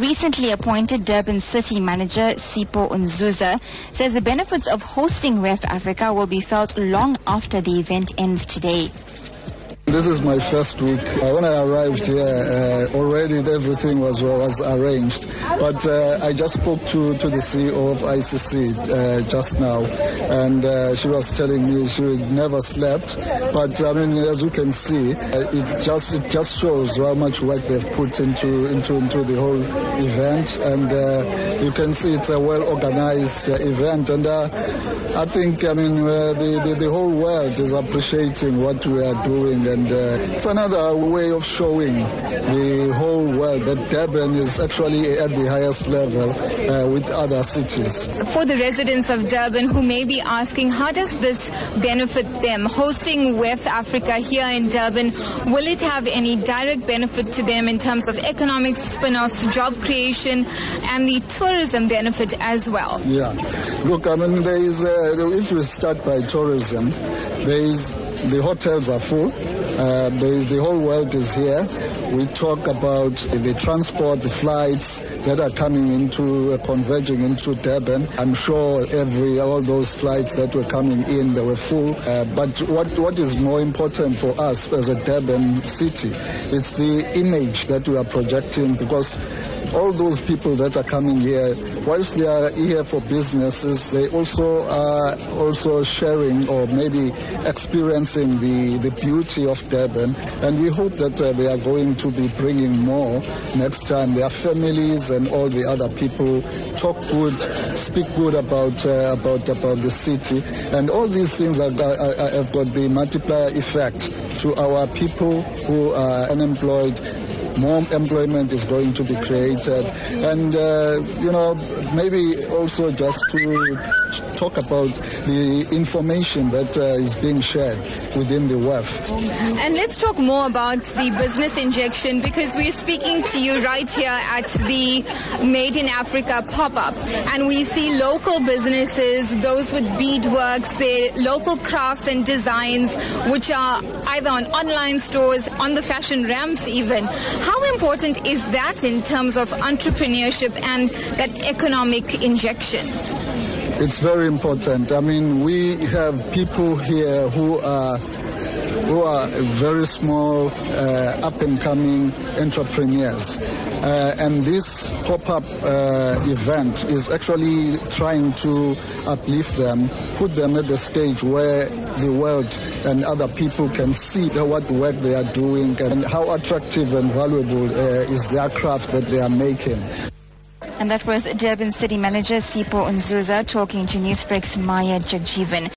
Recently appointed Durban City Manager Sipho Nzuza says the benefits of hosting WEF Africa will be felt long after the event ends today. This is my first week. Uh, when I arrived here, uh, already everything was was arranged. But uh, I just spoke to, to the CEO of ICC uh, just now, and uh, she was telling me she never slept. But I mean, as you can see, uh, it just it just shows how much work they've put into into into the whole event, and you can see it's a well organized event. And I think I mean the, the the whole world is appreciating what we are doing and uh, it's another way of showing the whole world that Durban is actually at the highest level uh, with other cities. For the residents of Durban who may be asking, how does this benefit them? Hosting WEF Africa here in Durban, will it have any direct benefit to them in terms of economic spin-offs, job creation, and the tourism benefit as well? Yeah. Look, I mean, there is, uh, if you start by tourism, there is, the hotels are full. Uh, the whole world is here. We talk about the transport, the flights that are coming into, uh, converging into Durban. I'm sure every all those flights that were coming in, they were full. Uh, but what, what is more important for us as a Durban city, it's the image that we are projecting because all those people that are coming here, whilst they are here for businesses, they also are also sharing or maybe experiencing the, the beauty of Durban. And we hope that uh, they are going to be bringing more next time. Their families and all the other people talk good, speak good about uh, about about the city, and all these things have got, have got the multiplier effect to our people who are unemployed more employment is going to be created. And, uh, you know, maybe also just to talk about the information that uh, is being shared within the WEF. And let's talk more about the business injection because we're speaking to you right here at the Made in Africa pop-up. And we see local businesses, those with beadworks, their local crafts and designs, which are either on online stores, on the fashion ramps even. How important is that in terms of entrepreneurship and that economic injection? It's very important. I mean, we have people here who are who are very small, uh, up and coming entrepreneurs. Uh, and this pop up uh, event is actually trying to uplift them, put them at the stage where the world and other people can see what work they are doing and how attractive and valuable uh, is their craft that they are making. And that was Durban City Manager Sipho Nzuza talking to Newsbreak's Maya Jagjivan.